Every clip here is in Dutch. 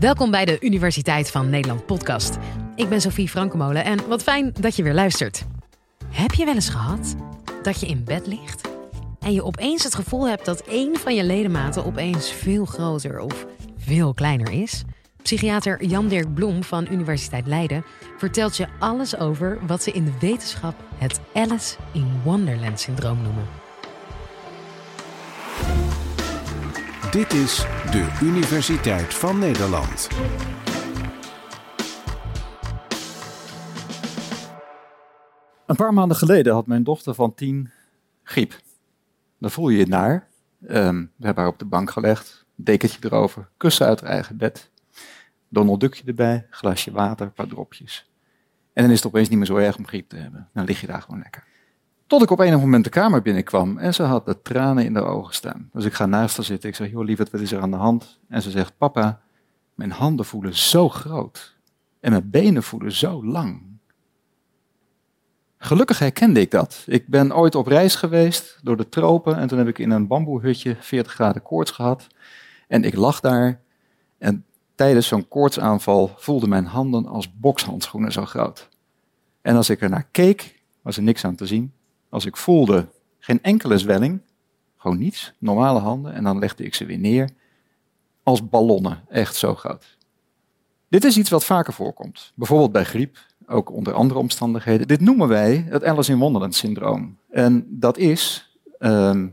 Welkom bij de Universiteit van Nederland podcast. Ik ben Sophie Frankemolen en wat fijn dat je weer luistert. Heb je wel eens gehad dat je in bed ligt en je opeens het gevoel hebt dat één van je ledematen opeens veel groter of veel kleiner is? Psychiater Jan-Dirk Blom van Universiteit Leiden vertelt je alles over wat ze in de wetenschap het Alice in Wonderland syndroom noemen. Dit is de Universiteit van Nederland. Een paar maanden geleden had mijn dochter van tien griep. Dan voel je je naar. Ehm, we hebben haar op de bank gelegd, dekentje erover, kussen uit haar eigen bed. Donald Duckje erbij, glasje water, een paar dropjes. En dan is het opeens niet meer zo erg om griep te hebben. Dan lig je daar gewoon lekker. Tot ik op enig moment de kamer binnenkwam en ze had de tranen in de ogen staan. Dus ik ga naast haar zitten. Ik zeg, joh lieverd, wat is er aan de hand? En ze zegt, papa, mijn handen voelen zo groot. En mijn benen voelen zo lang. Gelukkig herkende ik dat. Ik ben ooit op reis geweest door de tropen en toen heb ik in een bamboehutje 40 graden koorts gehad. En ik lag daar en tijdens zo'n koortsaanval voelde mijn handen als bokshandschoenen zo groot. En als ik er naar keek, was er niks aan te zien. Als ik voelde geen enkele zwelling, gewoon niets, normale handen, en dan legde ik ze weer neer als ballonnen, echt zo groot. Dit is iets wat vaker voorkomt, bijvoorbeeld bij griep, ook onder andere omstandigheden. Dit noemen wij het Alice in Wonderland syndroom. En dat is ehm,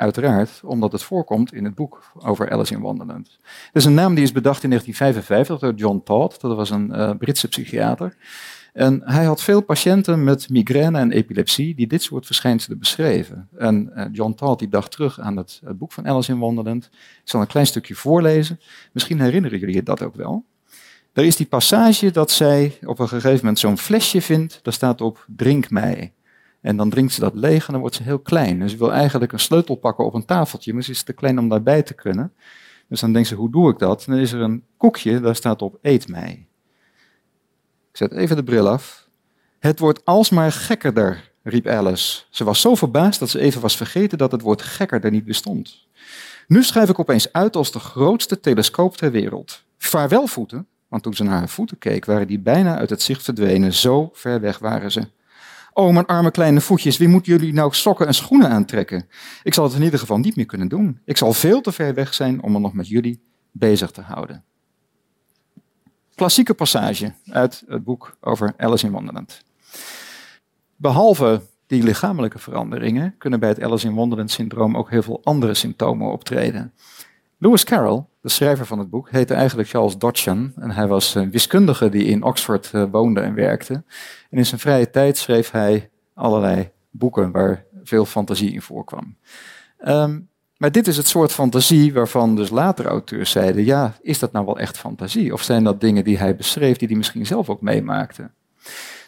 uiteraard omdat het voorkomt in het boek over Alice in Wonderland. Het is een naam die is bedacht in 1955 door John Todd, dat was een uh, Britse psychiater. En hij had veel patiënten met migraine en epilepsie die dit soort verschijnselen beschreven. En uh, John Todd die dacht terug aan het, het, boek van Alice in Wonderland. Ik zal een klein stukje voorlezen. Misschien herinneren jullie je dat ook wel. Er is die passage dat zij op een gegeven moment zo'n flesje vindt. Daar staat op, drink mij. En dan drinkt ze dat leeg en dan wordt ze heel klein. En ze wil eigenlijk een sleutel pakken op een tafeltje, maar ze is te klein om daarbij te kunnen. Dus dan denkt ze, hoe doe ik dat? En dan is er een koekje, daar staat op, eet mij. Ik zet even de bril af. Het wordt alsmaar gekkerder, riep Alice. Ze was zo verbaasd dat ze even was vergeten dat het woord gekkerder niet bestond. Nu schrijf ik opeens uit als de grootste telescoop ter wereld. Vaarwel voeten, want toen ze naar haar voeten keek, waren die bijna uit het zicht verdwenen. Zo ver weg waren ze. Oh, mijn arme kleine voetjes, wie moeten jullie nou sokken en schoenen aantrekken? Ik zal het in ieder geval niet meer kunnen doen. Ik zal veel te ver weg zijn om me nog met jullie bezig te houden. Klassieke passage uit het boek over Alice in Wonderland. Behalve die lichamelijke veranderingen kunnen bij het Alice in Wonderland syndroom ook heel veel andere symptomen optreden. Lewis Carroll, de schrijver van het boek, heette eigenlijk Charles Dodgson en hij was een wiskundige die in Oxford eh, woonde en werkte. En in zijn vrije tijd schreef hij allerlei boeken waar veel fantasie in voorkwam. Um, maar dit is het soort fantasie waarvan dus later auteurs zeiden, ja, is dat nou wel echt fantasie? Of zijn dat dingen die hij beschreef, die hij misschien zelf ook meemaakte?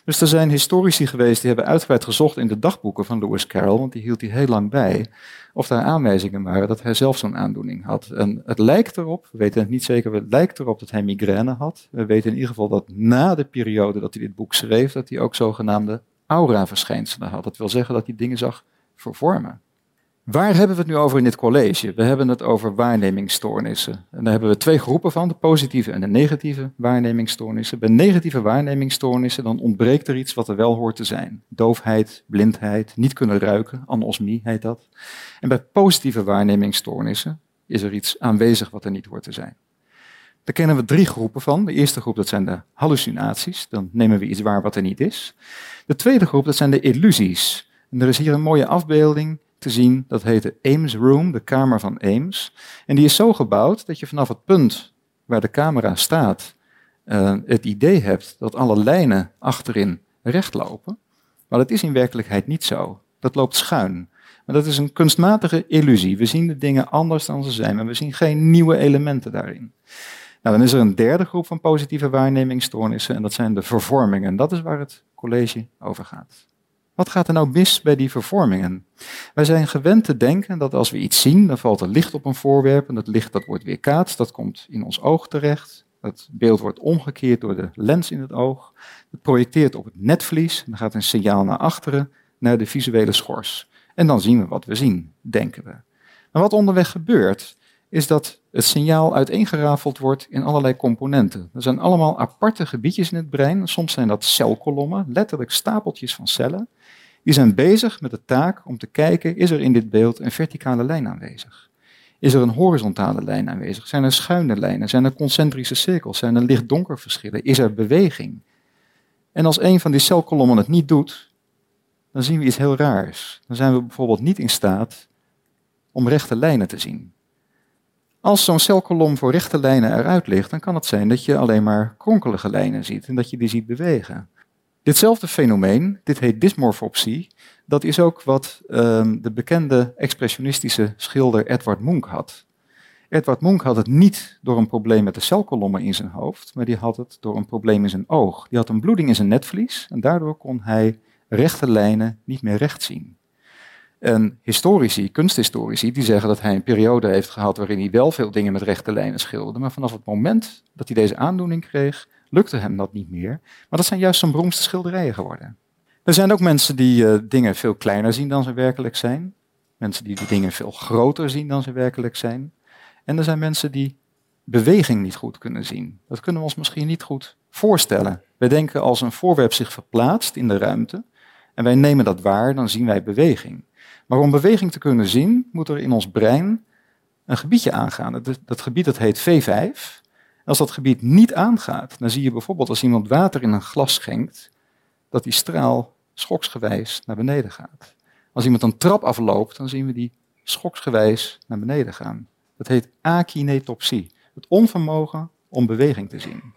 Dus er zijn historici geweest die hebben uitgebreid gezocht in de dagboeken van Lewis Carroll, want die hield hij heel lang bij, of daar aanwijzingen waren dat hij zelf zo'n aandoening had. En het lijkt erop, we weten het niet zeker, het lijkt erop dat hij migraine had. We weten in ieder geval dat na de periode dat hij dit boek schreef, dat hij ook zogenaamde aura-verschijnselen had. Dat wil zeggen dat hij dingen zag vervormen. Waar hebben we het nu over in dit college? We hebben het over waarnemingsstoornissen. En daar hebben we twee groepen van, de positieve en de negatieve waarnemingsstoornissen. Bij negatieve waarnemingsstoornissen dan ontbreekt er iets wat er wel hoort te zijn. Doofheid, blindheid, niet kunnen ruiken, anosmie heet dat. En bij positieve waarnemingsstoornissen is er iets aanwezig wat er niet hoort te zijn. Daar kennen we drie groepen van. De eerste groep dat zijn de hallucinaties, dan nemen we iets waar wat er niet is. De tweede groep dat zijn de illusies. En er is hier een mooie afbeelding te zien. Dat heet de Ames Room, de kamer van Ames. En die is zo gebouwd dat je vanaf het punt waar de camera staat uh, het idee hebt dat alle lijnen achterin recht lopen. Maar dat is in werkelijkheid niet zo. Dat loopt schuin. Maar dat is een kunstmatige illusie. We zien de dingen anders dan ze zijn, maar we zien geen nieuwe elementen daarin. Nou, dan is er een derde groep van positieve waarnemingsstoornissen en dat zijn de vervormingen. Dat is waar het college over gaat. Wat gaat er nou mis bij die vervormingen? Wij zijn gewend te denken dat als we iets zien, dan valt er licht op een voorwerp en dat licht dat wordt weerkaatst, dat komt in ons oog terecht. Dat beeld wordt omgekeerd door de lens in het oog. Het projecteert op het netvlies en dan gaat een signaal naar achteren, naar de visuele schors. En dan zien we wat we zien, denken we. Maar wat onderweg gebeurt, is dat het signaal uiteengerafeld wordt in allerlei componenten. Er zijn allemaal aparte gebiedjes in het brein. Soms zijn dat celkolommen, letterlijk stapeltjes van cellen. Die zijn bezig met de taak om te kijken, is er in dit beeld een verticale lijn aanwezig? Is er een horizontale lijn aanwezig? Zijn er schuine lijnen? Zijn er concentrische cirkels? Zijn er licht-donker verschillen? Is er beweging? En als een van die celkolommen het niet doet, dan zien we iets heel raars. Dan zijn we bijvoorbeeld niet in staat om rechte lijnen te zien. Als zo'n celkolom voor rechte lijnen eruit ligt, dan kan het zijn dat je alleen maar kronkelige lijnen ziet en dat je die ziet bewegen. Ditzelfde fenomeen, dit heet dysmorfopsie, dat is ook wat um, de bekende expressionistische schilder Edward Munch had. Edward Munch had het niet door een probleem met de celkolommen in zijn hoofd, maar die had het door een probleem in zijn oog. Die had een bloeding in zijn netvlies en daardoor kon hij rechte lijnen niet meer recht zien. En historici, kunsthistorici, die zeggen dat hij een periode heeft gehad waarin hij wel veel dingen met rechte lijnen schilderde, maar vanaf het moment dat hij deze aandoening kreeg, lukte hem dat niet meer. Maar dat zijn juist zijn beroemdste schilderijen geworden. Er zijn ook mensen die uh, dingen veel kleiner zien dan ze werkelijk zijn. Mensen die die dingen veel groter zien dan ze werkelijk zijn. En er zijn mensen die beweging niet goed kunnen zien. Dat kunnen we ons misschien niet goed voorstellen. Wij denken als een voorwerp zich verplaatst in de ruimte en wij nemen dat waar, dan zien wij beweging. Maar om beweging te kunnen zien, moet er in ons brein een gebiedje aangaan. Dat, gebied dat heet V5. Als dat gebied niet aangaat, dan zie je bijvoorbeeld als iemand water in een glas schenkt, dat die straal schoksgewijs naar beneden gaat. Als iemand een trap afloopt, dan zien we die schoksgewijs naar beneden gaan. Dat heet akinetopsie, het onvermogen om beweging te zien.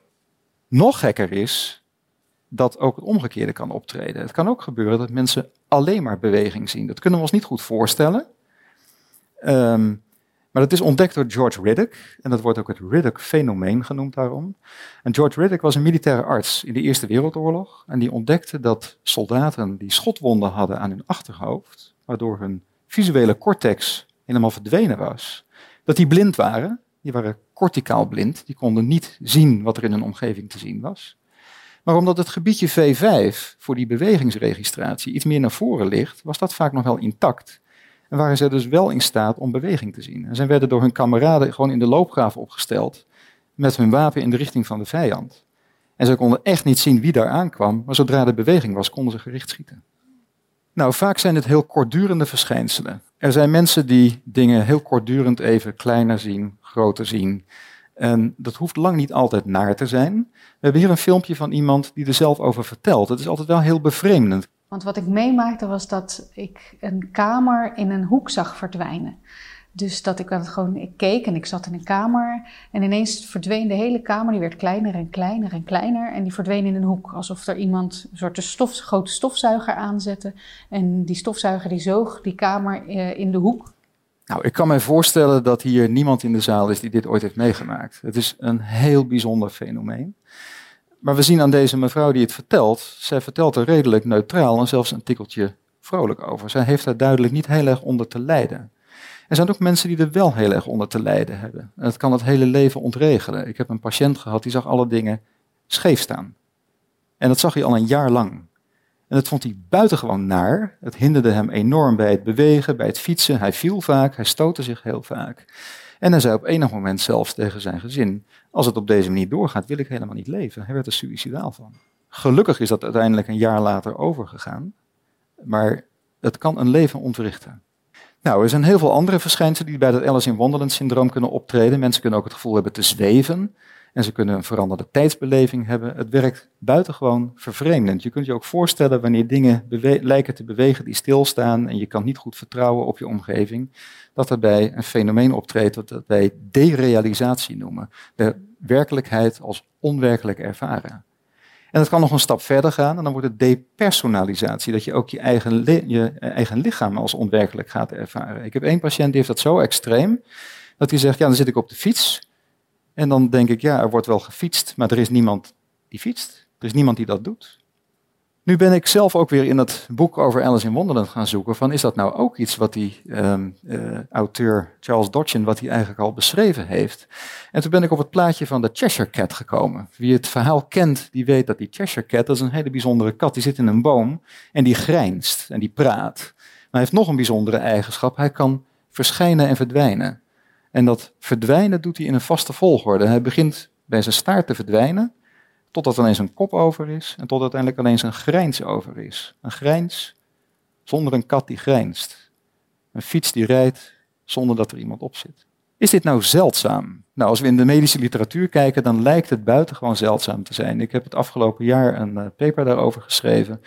Nog gekker is dat ook het omgekeerde kan optreden. Het kan ook gebeuren dat mensen alleen maar beweging zien. Dat kunnen we ons niet goed voorstellen. Um, maar dat is ontdekt door George Riddock. En dat wordt ook het Riddock-fenomeen genoemd daarom. En George Riddock was een militaire arts in de Eerste Wereldoorlog. En die ontdekte dat soldaten die schotwonden hadden aan hun achterhoofd, waardoor hun visuele cortex helemaal verdwenen was, dat die blind waren. Die waren corticaal blind. Die konden niet zien wat er in hun omgeving te zien was. Maar omdat het gebiedje V5 voor die bewegingsregistratie iets meer naar voren ligt, was dat vaak nog wel intact. En waren ze dus wel in staat om beweging te zien. En ze werden door hun kameraden gewoon in de loopgraven opgesteld met hun wapen in de richting van de vijand. En ze konden echt niet zien wie daar aankwam, maar zodra er beweging was, konden ze gericht schieten. Nou, vaak zijn het heel kortdurende verschijnselen. Er zijn mensen die dingen heel kortdurend even kleiner zien, groter zien. En dat hoeft lang niet altijd naar te zijn. We hebben hier een filmpje van iemand die er zelf over vertelt. Het is altijd wel heel bevreemdend. Want wat ik meemaakte was dat ik een kamer in een hoek zag verdwijnen. Dus dat ik gewoon, ik keek en ik zat in een kamer en ineens verdween de hele kamer. Die werd kleiner en kleiner en kleiner en die verdween in een hoek. Alsof er iemand een soort grote stofzuiger aanzette. En die stofzuiger die zoog die kamer eh, in de hoek. Nou, ik kan me voorstellen dat hier niemand in de zaal is die dit ooit heeft meegemaakt. Het is een heel bijzonder fenomeen. Maar we zien aan deze mevrouw die het vertelt, zij vertelt er redelijk neutraal en zelfs een tikkeltje vrolijk over. Zij heeft daar duidelijk niet heel erg onder te lijden. Er zijn ook mensen die er wel heel erg onder te lijden hebben. En dat kan het hele leven ontregelen. Ik heb een patiënt gehad die zag alle dingen scheef staan. En dat zag hij al een jaar lang. En dat vond hij buitengewoon naar. Het hinderde hem enorm bij het bewegen, bij het fietsen. Hij viel vaak, hij stootte zich heel vaak. En hij zei op enig moment zelfs tegen zijn gezin: Als het op deze manier doorgaat, wil ik helemaal niet leven. Hij werd er suicidaal van. Gelukkig is dat uiteindelijk een jaar later overgegaan. Maar het kan een leven ontwrichten. Nou, er zijn heel veel andere verschijnselen die bij dat Alice in Wonderland syndroom kunnen optreden. Mensen kunnen ook het gevoel hebben te zweven. En ze kunnen een veranderde tijdsbeleving hebben. Het werkt buitengewoon vervreemdend. Je kunt je ook voorstellen wanneer dingen lijken te bewegen die stilstaan en je kan niet goed vertrouwen op je omgeving, dat erbij een fenomeen optreedt dat wij derealisatie noemen. De werkelijkheid als onwerkelijk ervaren. En dat kan nog een stap verder gaan en dan wordt het depersonalisatie, dat je ook je eigen, je eigen lichaam als onwerkelijk gaat ervaren. Ik heb één patiënt die heeft dat zo extreem, dat hij zegt, ja dan zit ik op de fiets en dan denk ik, ja, er wordt wel gefietst, maar er is niemand die fietst. Er is niemand die dat doet. Nu ben ik zelf ook weer in het boek over Alice in Wonderland gaan zoeken van is dat nou ook iets wat die ehm, eh, auteur Charles Dodgin, wat hij eigenlijk al beschreven heeft. En toen ben ik op het plaatje van de Cheshire Cat gekomen. Wie het verhaal kent, die weet dat die Cheshire Cat, dat is een hele bijzondere kat, die zit in een boom en die grijnst en die praat. Maar hij heeft nog een bijzondere eigenschap, hij kan verschijnen en verdwijnen. En dat verdwijnen doet hij in een vaste volgorde. Hij begint bij zijn staart te verdwijnen, totdat alleen zijn kop over is en tot uiteindelijk alleen zijn grijns over is. Een grijns zonder een kat die grijnst. Een fiets die rijdt zonder dat er iemand op zit. Is dit nou zeldzaam? Nou, als we in de medische literatuur kijken, dan lijkt het buitengewoon zeldzaam te zijn. Ik heb het afgelopen jaar een uh, paper daarover geschreven.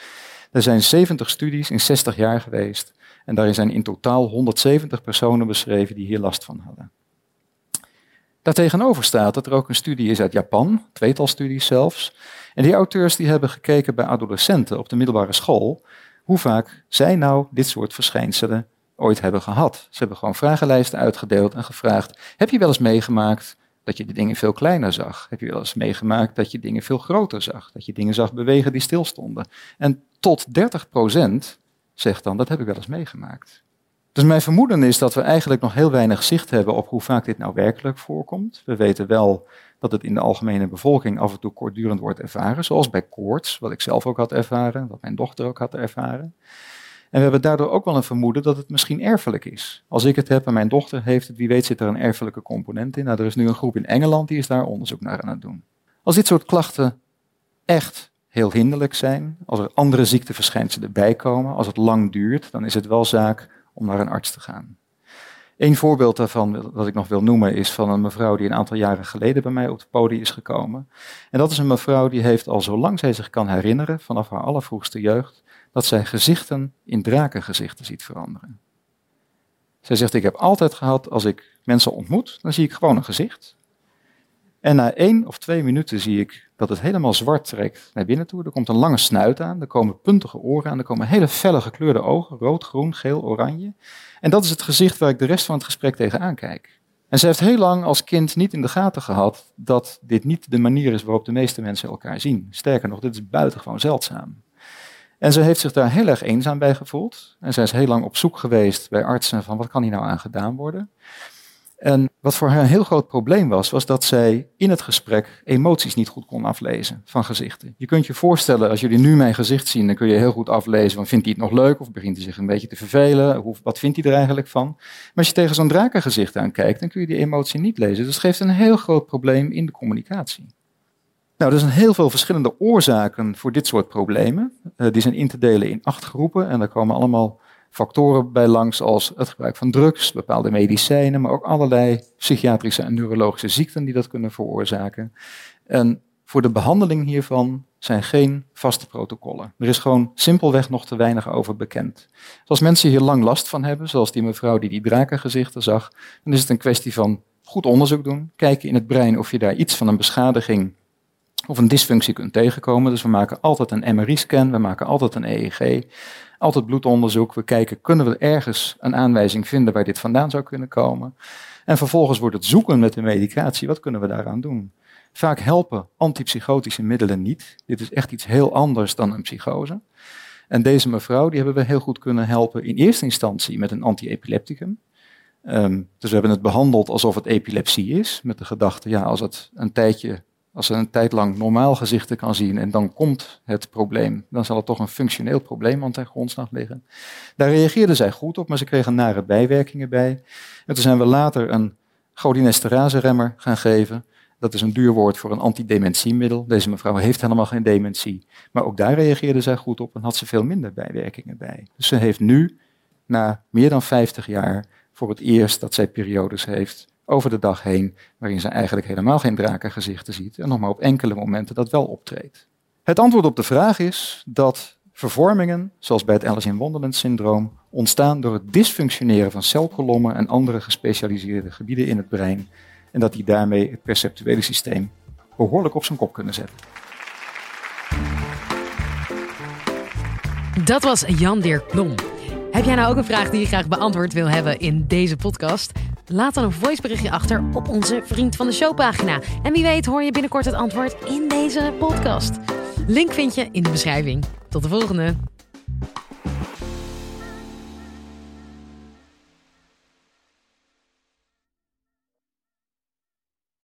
Er zijn 70 studies in 60 jaar geweest. En daarin zijn in totaal 170 personen beschreven die hier last van hadden. Daartegenover staat dat er ook een studie is uit Japan, tweetal studies zelfs. En die auteurs die hebben gekeken bij adolescenten op de middelbare school hoe vaak zij nou dit soort verschijnselen ooit hebben gehad. Ze hebben gewoon vragenlijsten uitgedeeld en gevraagd: heb je wel eens meegemaakt dat je de dingen veel kleiner zag? Heb je wel eens meegemaakt dat je dingen veel groter zag? Dat je dingen zag bewegen die stilstonden? En tot 30% zegt dan: dat heb ik wel eens meegemaakt. Dus mijn vermoeden is dat we eigenlijk nog heel weinig zicht hebben op hoe vaak dit nou werkelijk voorkomt. We weten wel dat het in de algemene bevolking af en toe kortdurend wordt ervaren, zoals bij koorts, wat ik zelf ook had ervaren, wat mijn dochter ook had ervaren. En we hebben daardoor ook wel een vermoeden dat het misschien erfelijk is. Als ik het heb en mijn dochter heeft het, wie weet zit er een erfelijke component in. Nou, er is nu een groep in Engeland die is daar onderzoek naar aan het doen. Als dit soort klachten echt heel hinderlijk zijn, als er andere ziekteverschijnselen bij komen, als het lang duurt, dan is het wel zaak om naar een arts te gaan. Een voorbeeld daarvan, wat ik nog wil noemen, is van een mevrouw die een aantal jaren geleden bij mij op het podium is gekomen. En dat is een mevrouw die heeft al zolang zij zich kan herinneren, vanaf haar allervroegste jeugd, dat zij gezichten in drakengezichten ziet veranderen. Zij zegt, ik heb altijd gehad, als ik mensen ontmoet, dan zie ik gewoon een gezicht. En na één of twee minuten zie ik dat het helemaal zwart trekt naar binnen toe. Er komt een lange snuit aan, er komen puntige oren aan, er komen hele felle gekleurde ogen, rood, groen, geel, oranje. En dat is het gezicht waar ik de rest van het gesprek tegenaan kijk. En ze heeft heel lang als kind niet in de gaten gehad dat dit niet de manier is waarop de meeste mensen elkaar zien. Sterker nog, dit is buitengewoon zeldzaam. En ze heeft zich daar heel erg eenzaam bij gevoeld. En zij is heel lang op zoek geweest bij artsen van wat kan hier nou aan gedaan worden. En wat voor haar een heel groot probleem was, was dat zij in het gesprek emoties niet goed kon aflezen van gezichten. Je kunt je voorstellen, als jullie nu mijn gezicht zien, dan kun je heel goed aflezen vindt hij het nog leuk of begint hij zich een beetje te vervelen, wat vindt hij er eigenlijk van. Maar als je tegen zo'n drakengezicht aankijkt, dan kun je die emotie niet lezen. Dus het geeft een heel groot probleem in de communicatie. Nou, er zijn heel veel verschillende oorzaken voor dit soort problemen. Uh, die zijn in te delen in acht groepen en daar komen allemaal factoren bij langs als het gebruik van drugs, bepaalde medicijnen, maar ook allerlei psychiatrische en neurologische ziekten die dat kunnen veroorzaken. En voor de behandeling hiervan zijn geen vaste protocollen. Er is gewoon simpelweg nog te weinig over bekend. Als mensen hier lang last van hebben, zoals die mevrouw die die drakengezichten zag, dan is het een kwestie van goed onderzoek doen, kijken in het brein of je daar iets van een beschadiging of een dysfunctie kunt tegenkomen. Dus we maken altijd een MRI-scan, we maken altijd een EEG, altijd bloedonderzoek. We kijken, kunnen we ergens een aanwijzing vinden waar dit vandaan zou kunnen komen? En vervolgens wordt het zoeken met de medicatie, wat kunnen we daaraan doen? Vaak helpen antipsychotische middelen niet. Dit is echt iets heel anders dan een psychose. En deze mevrouw, die hebben we heel goed kunnen helpen in eerste instantie met een antiepilepticum. Um, dus we hebben het behandeld alsof het epilepsie is, met de gedachte, ja, als het een tijdje als ze een tijd lang normaal gezichten kan zien en dan komt het probleem, dan zal het toch een functioneel probleem aan ten grondslag liggen. Daar reageerden zij goed op, maar ze kregen nare bijwerkingen bij. En toen zijn we later een cholinesterase-remmer gaan geven. Dat is een duur woord voor een antidementiemiddel. Deze mevrouw heeft helemaal geen dementie. Maar ook daar reageerde zij goed op en had ze veel minder bijwerkingen bij. Dus ze heeft nu, na meer dan 50 jaar, voor het eerst dat zij periodes heeft over de dag heen, waarin ze eigenlijk helemaal geen drakengezichten ziet en nog maar op enkele momenten dat wel optreedt. Het antwoord op de vraag is dat vervormingen, zoals bij het Alice in Wonderland syndroom, ontstaan door het dysfunctioneren van celkolommen en andere gespecialiseerde gebieden in het brein en dat die daarmee het perceptuele systeem behoorlijk op zijn kop kunnen zetten. Dat was Jan Dirk Blom. Heb jij nou ook een vraag die je graag beantwoord wil hebben in deze podcast? Laat dan een voiceberichtje achter op onze Vriend van de Show pagina. En wie weet hoor je binnenkort het antwoord in deze podcast. Link vind je in de beschrijving. Tot de volgende.